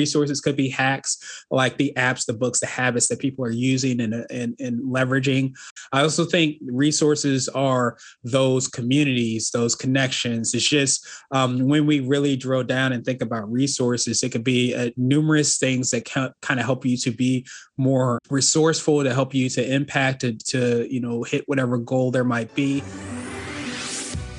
resources could be hacks like the apps the books the habits that people are using and, and, and leveraging. I also think resources are those communities those connections. It's just um, when we really drill down and think about resources it could be uh, numerous things that kind of help you to be more resourceful to help you to impact to, to you know hit whatever goal there might be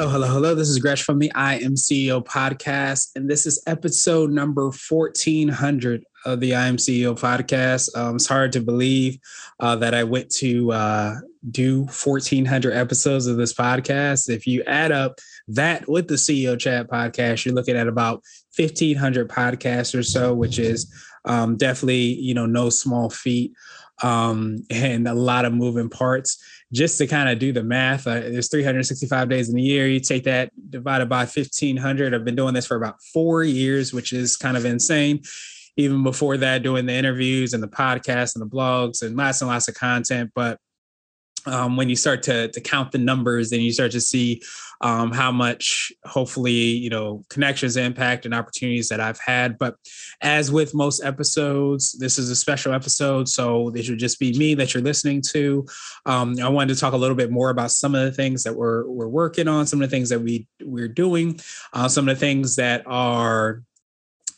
Oh, hello, hello. This is Gresh from the I Am CEO podcast, and this is episode number 1400 of the I Am CEO podcast. Um, it's hard to believe uh, that I went to uh, do 1400 episodes of this podcast. If you add up that with the CEO chat podcast, you're looking at about 1500 podcasts or so, which is um, definitely, you know, no small feat um, and a lot of moving parts just to kind of do the math, uh, there's 365 days in a year. You take that divided by 1500. I've been doing this for about four years, which is kind of insane. Even before that, doing the interviews and the podcasts and the blogs and lots and lots of content. But um, when you start to to count the numbers, then you start to see um, how much, hopefully, you know, connections, impact, and opportunities that I've had. But as with most episodes, this is a special episode, so this should just be me that you're listening to. Um, I wanted to talk a little bit more about some of the things that we're we're working on, some of the things that we we're doing, uh, some of the things that are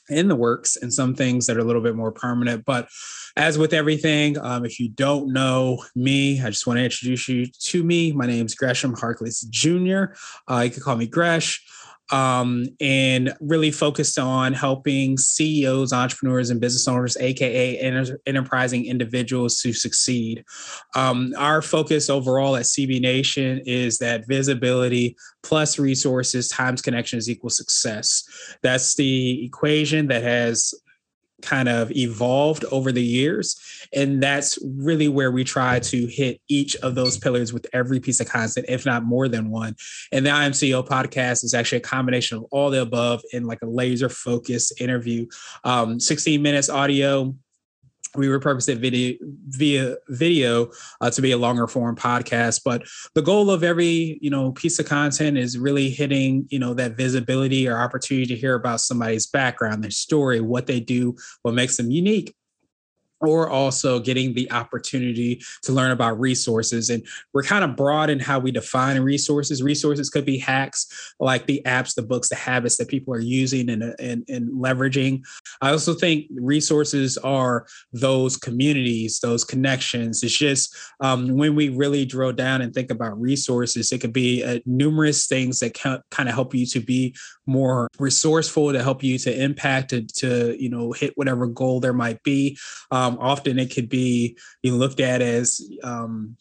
in the works, and some things that are a little bit more permanent. But as with everything, um, if you don't know me, I just want to introduce you to me. My name is Gresham Harkless Jr. Uh, you can call me Gresh um, and really focused on helping CEOs, entrepreneurs, and business owners, aka enter- enterprising individuals, to succeed. Um, our focus overall at CB Nation is that visibility plus resources times connections equals success. That's the equation that has kind of evolved over the years. And that's really where we try to hit each of those pillars with every piece of content, if not more than one. And the I Am CEO podcast is actually a combination of all the above in like a laser focused interview. Um, 16 minutes audio, we repurposed it video via video uh, to be a longer form podcast but the goal of every you know piece of content is really hitting you know that visibility or opportunity to hear about somebody's background their story what they do what makes them unique or also getting the opportunity to learn about resources. And we're kind of broad in how we define resources. Resources could be hacks like the apps, the books, the habits that people are using and, and, and leveraging. I also think resources are those communities, those connections. It's just um, when we really drill down and think about resources, it could be uh, numerous things that kind of help you to be more resourceful, to help you to impact, to, to you know, hit whatever goal there might be. Um, often it could be you looked at as um,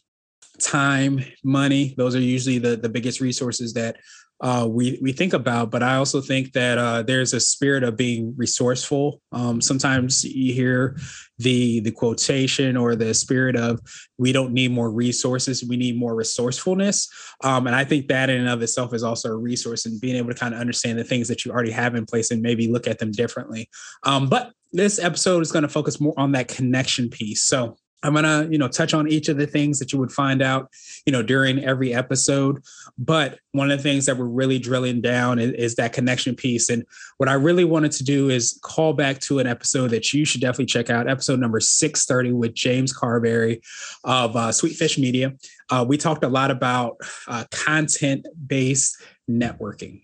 time, money. Those are usually the the biggest resources that uh, we we think about. But I also think that uh, there's a spirit of being resourceful. Um, sometimes you hear the the quotation or the spirit of we don't need more resources, we need more resourcefulness. Um, and I think that in and of itself is also a resource and being able to kind of understand the things that you already have in place and maybe look at them differently. Um, but this episode is going to focus more on that connection piece. So I'm going to, you know, touch on each of the things that you would find out, you know, during every episode. But one of the things that we're really drilling down is, is, that connection piece. And what I really wanted to do is call back to an episode that you should definitely check out, episode number 630 with James Carberry of uh, Sweetfish Media. Uh, we talked a lot about uh, content based networking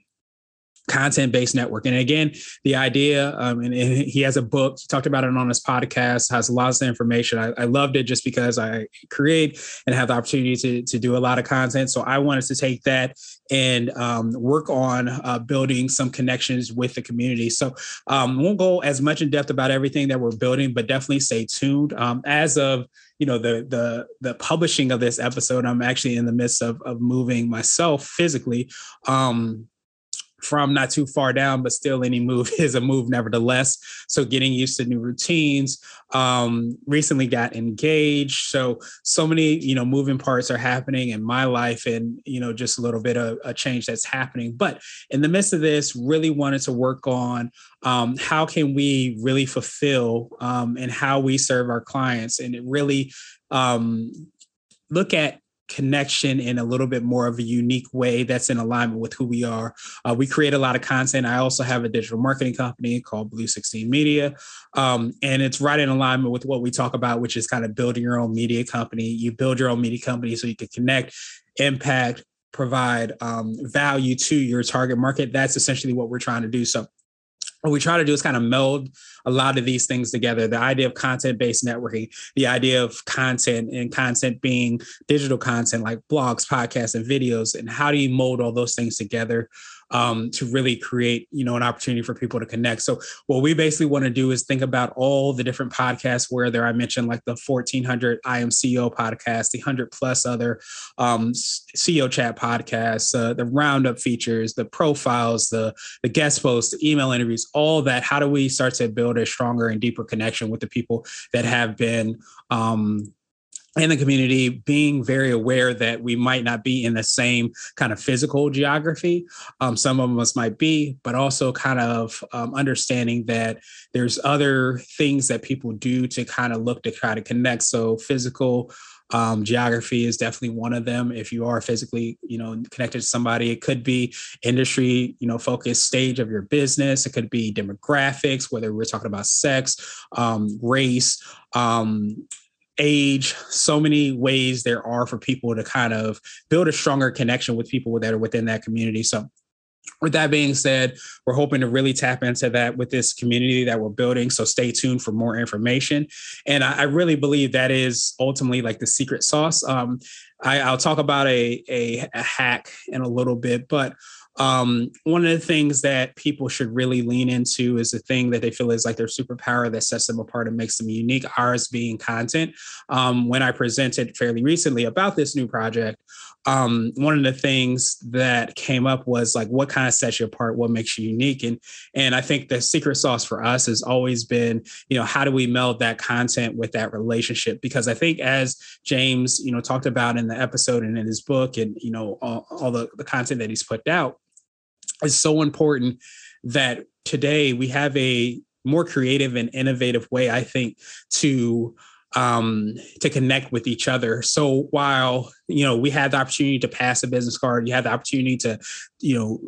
content based network. And again, the idea, um, and, and, he has a book, he talked about it on his podcast, has lots of information. I, I, loved it just because I create and have the opportunity to, to do a lot of content. So I wanted to take that and um, work on uh, building some connections with the community. So um, won't go as much in depth about everything that we're building, but definitely stay tuned. Um, as of you know the the the publishing of this episode, I'm actually in the midst of of moving myself physically. Um, from not too far down, but still any move is a move nevertheless. So getting used to new routines. Um, recently got engaged. So so many, you know, moving parts are happening in my life and you know, just a little bit of a change that's happening. But in the midst of this, really wanted to work on um, how can we really fulfill um, and how we serve our clients and it really um, look at connection in a little bit more of a unique way that's in alignment with who we are. Uh, we create a lot of content. I also have a digital marketing company called Blue 16 Media. Um, and it's right in alignment with what we talk about, which is kind of building your own media company. You build your own media company so you can connect, impact, provide um, value to your target market. That's essentially what we're trying to do. So what we try to do is kind of meld a lot of these things together the idea of content based networking the idea of content and content being digital content like blogs podcasts and videos and how do you mold all those things together um, to really create, you know, an opportunity for people to connect. So what we basically want to do is think about all the different podcasts where there I mentioned like the 1400 I am CEO podcast, the 100 plus other um, CEO chat podcasts, uh, the roundup features, the profiles, the the guest posts, the email interviews, all that. How do we start to build a stronger and deeper connection with the people that have been um, in the community being very aware that we might not be in the same kind of physical geography um, some of us might be but also kind of um, understanding that there's other things that people do to kind of look to try to connect. So physical um, geography is definitely one of them. If you are physically you know connected to somebody it could be industry you know focused stage of your business. It could be demographics whether we're talking about sex um, race um, age, so many ways there are for people to kind of build a stronger connection with people that are within that community. So with that being said, we're hoping to really tap into that with this community that we're building. So stay tuned for more information. And I, I really believe that is ultimately like the secret sauce. Um, I, will talk about a, a, a hack in a little bit, but um, one of the things that people should really lean into is the thing that they feel is like their superpower that sets them apart and makes them unique. Ours being content. Um, when I presented fairly recently about this new project, um, one of the things that came up was like what kind of sets you apart, what makes you unique, and and I think the secret sauce for us has always been, you know, how do we meld that content with that relationship? Because I think as James, you know, talked about in the episode and in his book, and you know, all, all the, the content that he's put out is so important that today we have a more creative and innovative way, I think, to um, to connect with each other. So while you know we had the opportunity to pass a business card, you had the opportunity to, you know,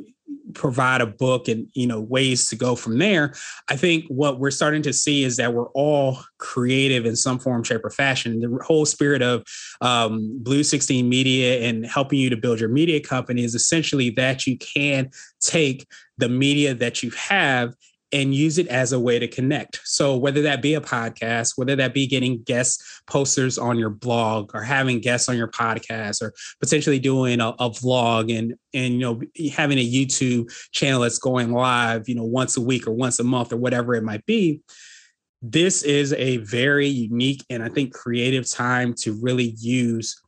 provide a book and you know ways to go from there i think what we're starting to see is that we're all creative in some form shape or fashion. The whole spirit of um, blue 16 media and helping you to build your media company is essentially that you can take the media that you have and use it as a way to connect. So whether that be a podcast, whether that be getting guest posters on your blog or having guests on your podcast or potentially doing a, a, vlog and and you know having a YouTube channel that's going live, you know, once a week or once a month or whatever it might be, this is a very unique and I think creative time to really use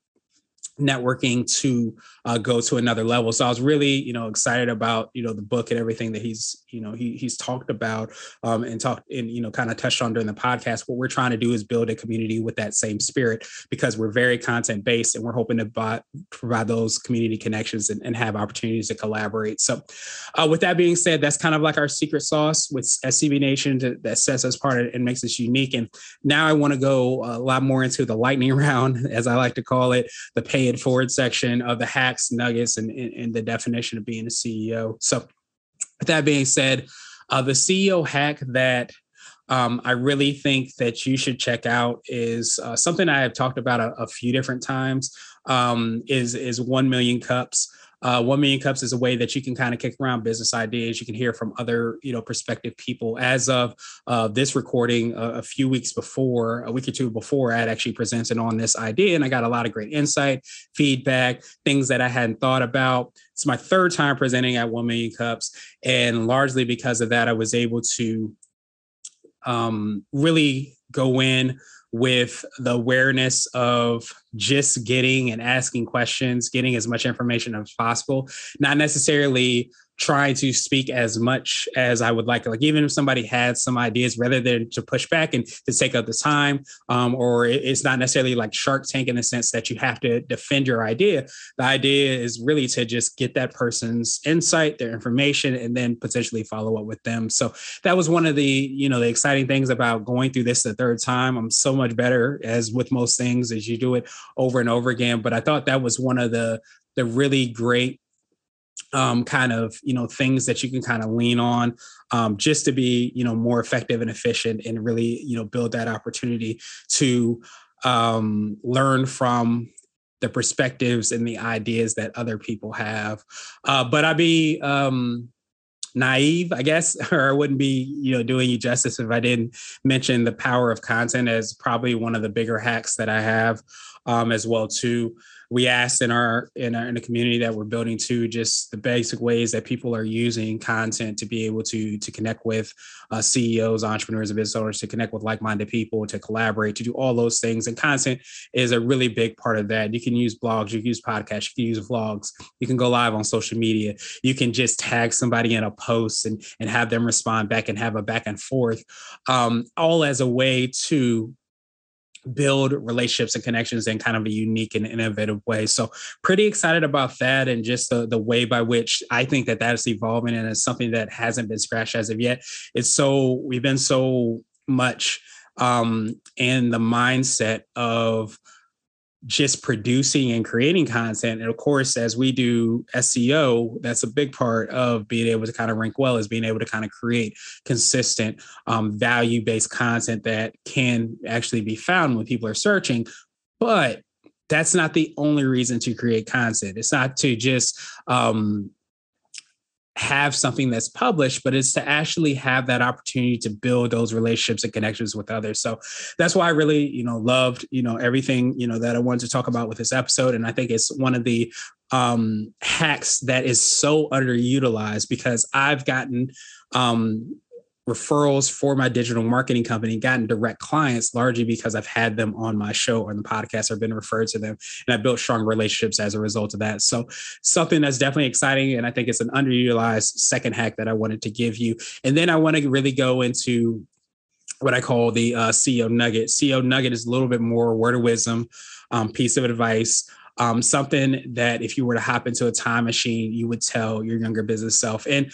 networking to uh, go to another level. So I was really, you know, excited about, you know, the book and everything that he's, you know, he, he's talked about um, and talked and, you know, kind of touched on during the podcast. What we're trying to do is build a community with that same spirit because we're very content based and we're hoping to buy, provide those community connections and, and, have opportunities to collaborate. So uh, with that being said, that's kind of like our secret sauce with SCB Nation that sets us apart and makes us unique. And now I want to go a lot more into the lightning round, as I like to call it, the pay forward section of the hacks, nuggets, and, and, and the definition of being a CEO. So, with that being said, uh, the CEO hack that um, I really think that you should check out is uh, something I have talked about a, a few different times. Um, is is one million cups. Uh, One Million Cups is a way that you can kind of kick around business ideas. You can hear from other, you know, prospective people. As of uh, this recording, uh, a few weeks before, a week or two before, I had actually presented on this idea, and I got a lot of great insight, feedback, things that I hadn't thought about. It's my third time presenting at One Million Cups, and largely because of that, I was able to um, really go in with the awareness of just getting and asking questions, getting as much information as possible, not necessarily trying to speak as much as I would like. Like even if somebody had some ideas, rather than to push back and to take up the time, um, or it's not necessarily like Shark Tank in the sense that you have to defend your idea. The idea is really to just get that person's insight, their information, and then potentially follow up with them. So that was one of the you know the exciting things about going through this the third time. I'm so much better as with most things as you do it over and over again. But I thought that was one of the the really great um, kind of you know things that you can kind of lean on um, just to be you know more effective and efficient and really you know build that opportunity to um, learn from the perspectives and the ideas that other people have. Uh, but i'd be um, naive i guess or i wouldn't be you know doing you justice if i didn't mention the power of content as probably one of the bigger hacks that i have um, as well too we asked in our in our in the community that we're building to just the basic ways that people are using content to be able to to connect with uh, CEOs, entrepreneurs, and business owners, to connect with like-minded people, to collaborate, to do all those things. And content is a really big part of that. You can use blogs, you can use podcasts, you can use vlogs, you can go live on social media, you can just tag somebody in a post and and have them respond back and have a back and forth, um, all as a way to build relationships and connections in kind of a unique and innovative way. So pretty excited about that and just the, the way by which I think that that is evolving and it's something that hasn't been scratched as of yet. It's so we've been so much um in the mindset of just producing and creating content. And of course, as we do SEO, that's a big part of being able to kind of rank well is being able to kind of create consistent um, value based content that can actually be found when people are searching. But that's not the only reason to create content. It's not to just um, have something that's published, but it's to actually have that opportunity to build those relationships and connections with others. So that's why I really, you know, loved, you know, everything, you know, that I wanted to talk about with this episode. And I think it's one of the um hacks that is so underutilized because I've gotten um referrals for my digital marketing company, gotten direct clients largely because I've had them on my show or the podcast or been referred to them. And I built strong relationships as a result of that. So something that's definitely exciting. And I think it's an underutilized second hack that I wanted to give you. And then I want to really go into what I call the uh, CEO nugget. CEO nugget is a little bit more word of wisdom, um, piece of advice. Um, something that if you were to hop into a time machine, you would tell your younger business self. And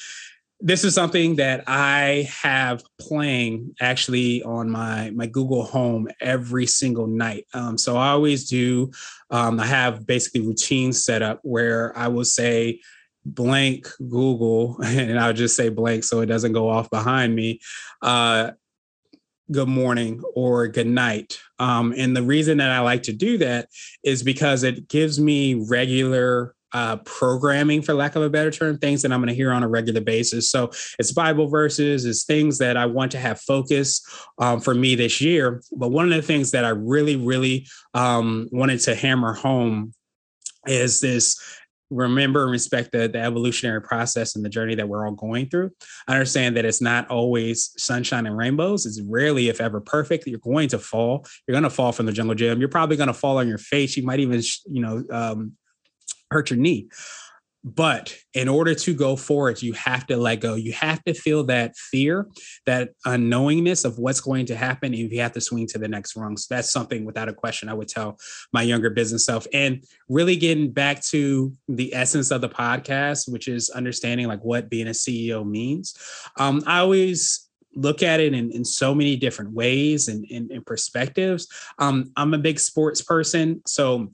this is something that I have playing actually on my my Google Home every single night. Um, so I always do. Um, I have basically routines set up where I will say blank Google, and I'll just say blank so it doesn't go off behind me. Uh, good morning or good night. Um, and the reason that I like to do that is because it gives me regular uh, programming, for lack of a better term, things that I'm going to hear on a regular basis. So it's Bible verses, it's things that I want to have focus um, for me this year. But one of the things that I really, really um, wanted to hammer home is this remember and respect the, the evolutionary process and the journey that we're all going through. I understand that it's not always sunshine and rainbows. It's rarely, if ever, perfect. You're going to fall. You're going to fall from the jungle gym. You're probably going to fall on your face. You might even, you know, um, hurt your knee. But in order to go forward, you have to let go. You have to feel that fear, that unknowingness of what's going to happen, and you have to swing to the next rung. So that's something without a question I would tell my younger business self. And really getting back to the essence of the podcast, which is understanding like what being a CEO means. Um, I always look at it in, in so many different ways and, and, and perspectives. Um, I'm a big sports person, so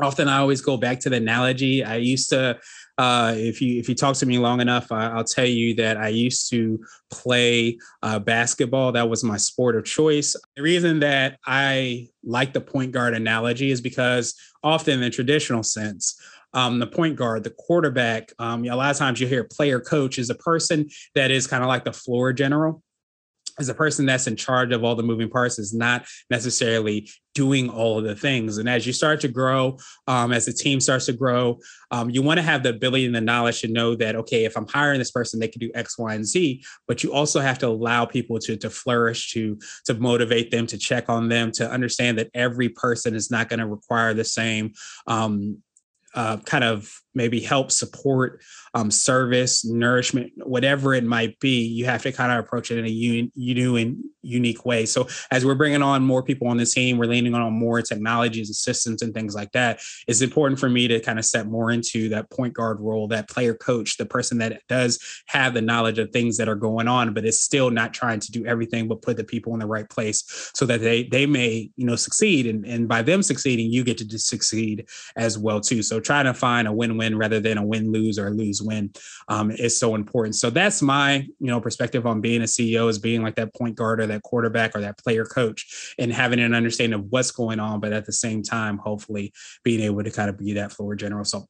often I always go back to the analogy. I used to, uh, if you if you talk to me long enough, I, will tell you that I used to play uh, basketball. That was my sport of choice. The reason that I like the point guard analogy is because often in the traditional sense. Um, the point guard, the quarterback, um, a lot of times you hear player coach is a person that is kind of like the floor general as a person that's in charge of all the moving parts is not necessarily doing all of the things. And as you start to grow, um, as the team starts to grow, um, you want to have the ability and the knowledge to know that, okay, if I'm hiring this person, they can do X, Y, and Z, but you also have to allow people to, to flourish, to, to motivate them, to check on them, to understand that every person is not going to require the same um, uh, kind of maybe help support um, service, nourishment, whatever it might be, you have to kind of approach it in a un- new and unique way. So as we're bringing on more people on the team, we're leaning on more technologies and systems and things like that. It's important for me to kind of step more into that point guard role, that player coach, the person that does have the knowledge of things that are going on, but is still not trying to do everything but put the people in the right place so that they they may you know succeed, and and by them succeeding, you get to succeed as well too. So trying to find a win-win rather than a win-lose or lose win um, is so important. So that's my you know perspective on being a CEO is being like that point guard or that quarterback or that player coach and having an understanding of what's going on, but at the same time, hopefully being able to kind of be that floor general. So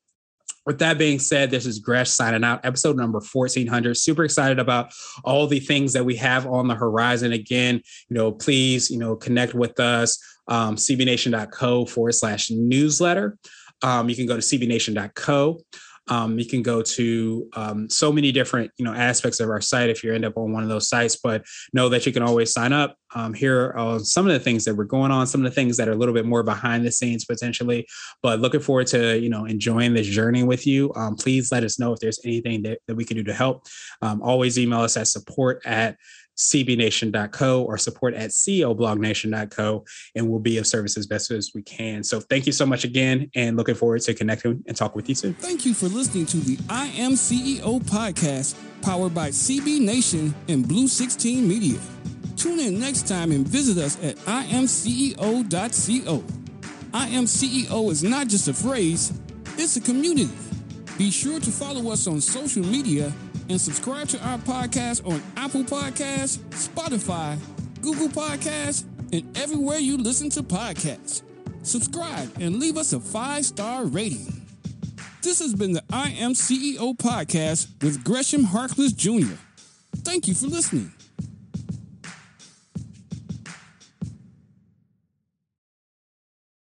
with that being said, this is Gresh signing out, episode number 1400. Super excited about all the things that we have on the horizon. Again, you know, please, you know, connect with us, um, cbnation.co forward slash newsletter. Um, you can go to cbnation.co. Um, you can go to um, so many different you know aspects of our site if you end up on one of those sites but know that you can always sign up um, here are some of the things that we're going on some of the things that are a little bit more behind the scenes potentially but looking forward to you know enjoying this journey with you. Um, please let us know if there's anything that, that we can do to help. Um, always email us at support at cbnation.co or support at ceoblognation.co and we'll be of service as best as we can. So thank you so much again and looking forward to connecting and talk with you soon. Thank you for listening to the I Am CEO podcast powered by CB Nation and Blue 16 Media. Tune in next time and visit us at imceo.co. I Am CEO is not just a phrase, it's a community. Be sure to follow us on social media and subscribe to our podcast on Apple Podcasts, Spotify, Google Podcasts, and everywhere you listen to podcasts. Subscribe and leave us a five star rating. This has been the I Am CEO podcast with Gresham Harkless Jr. Thank you for listening.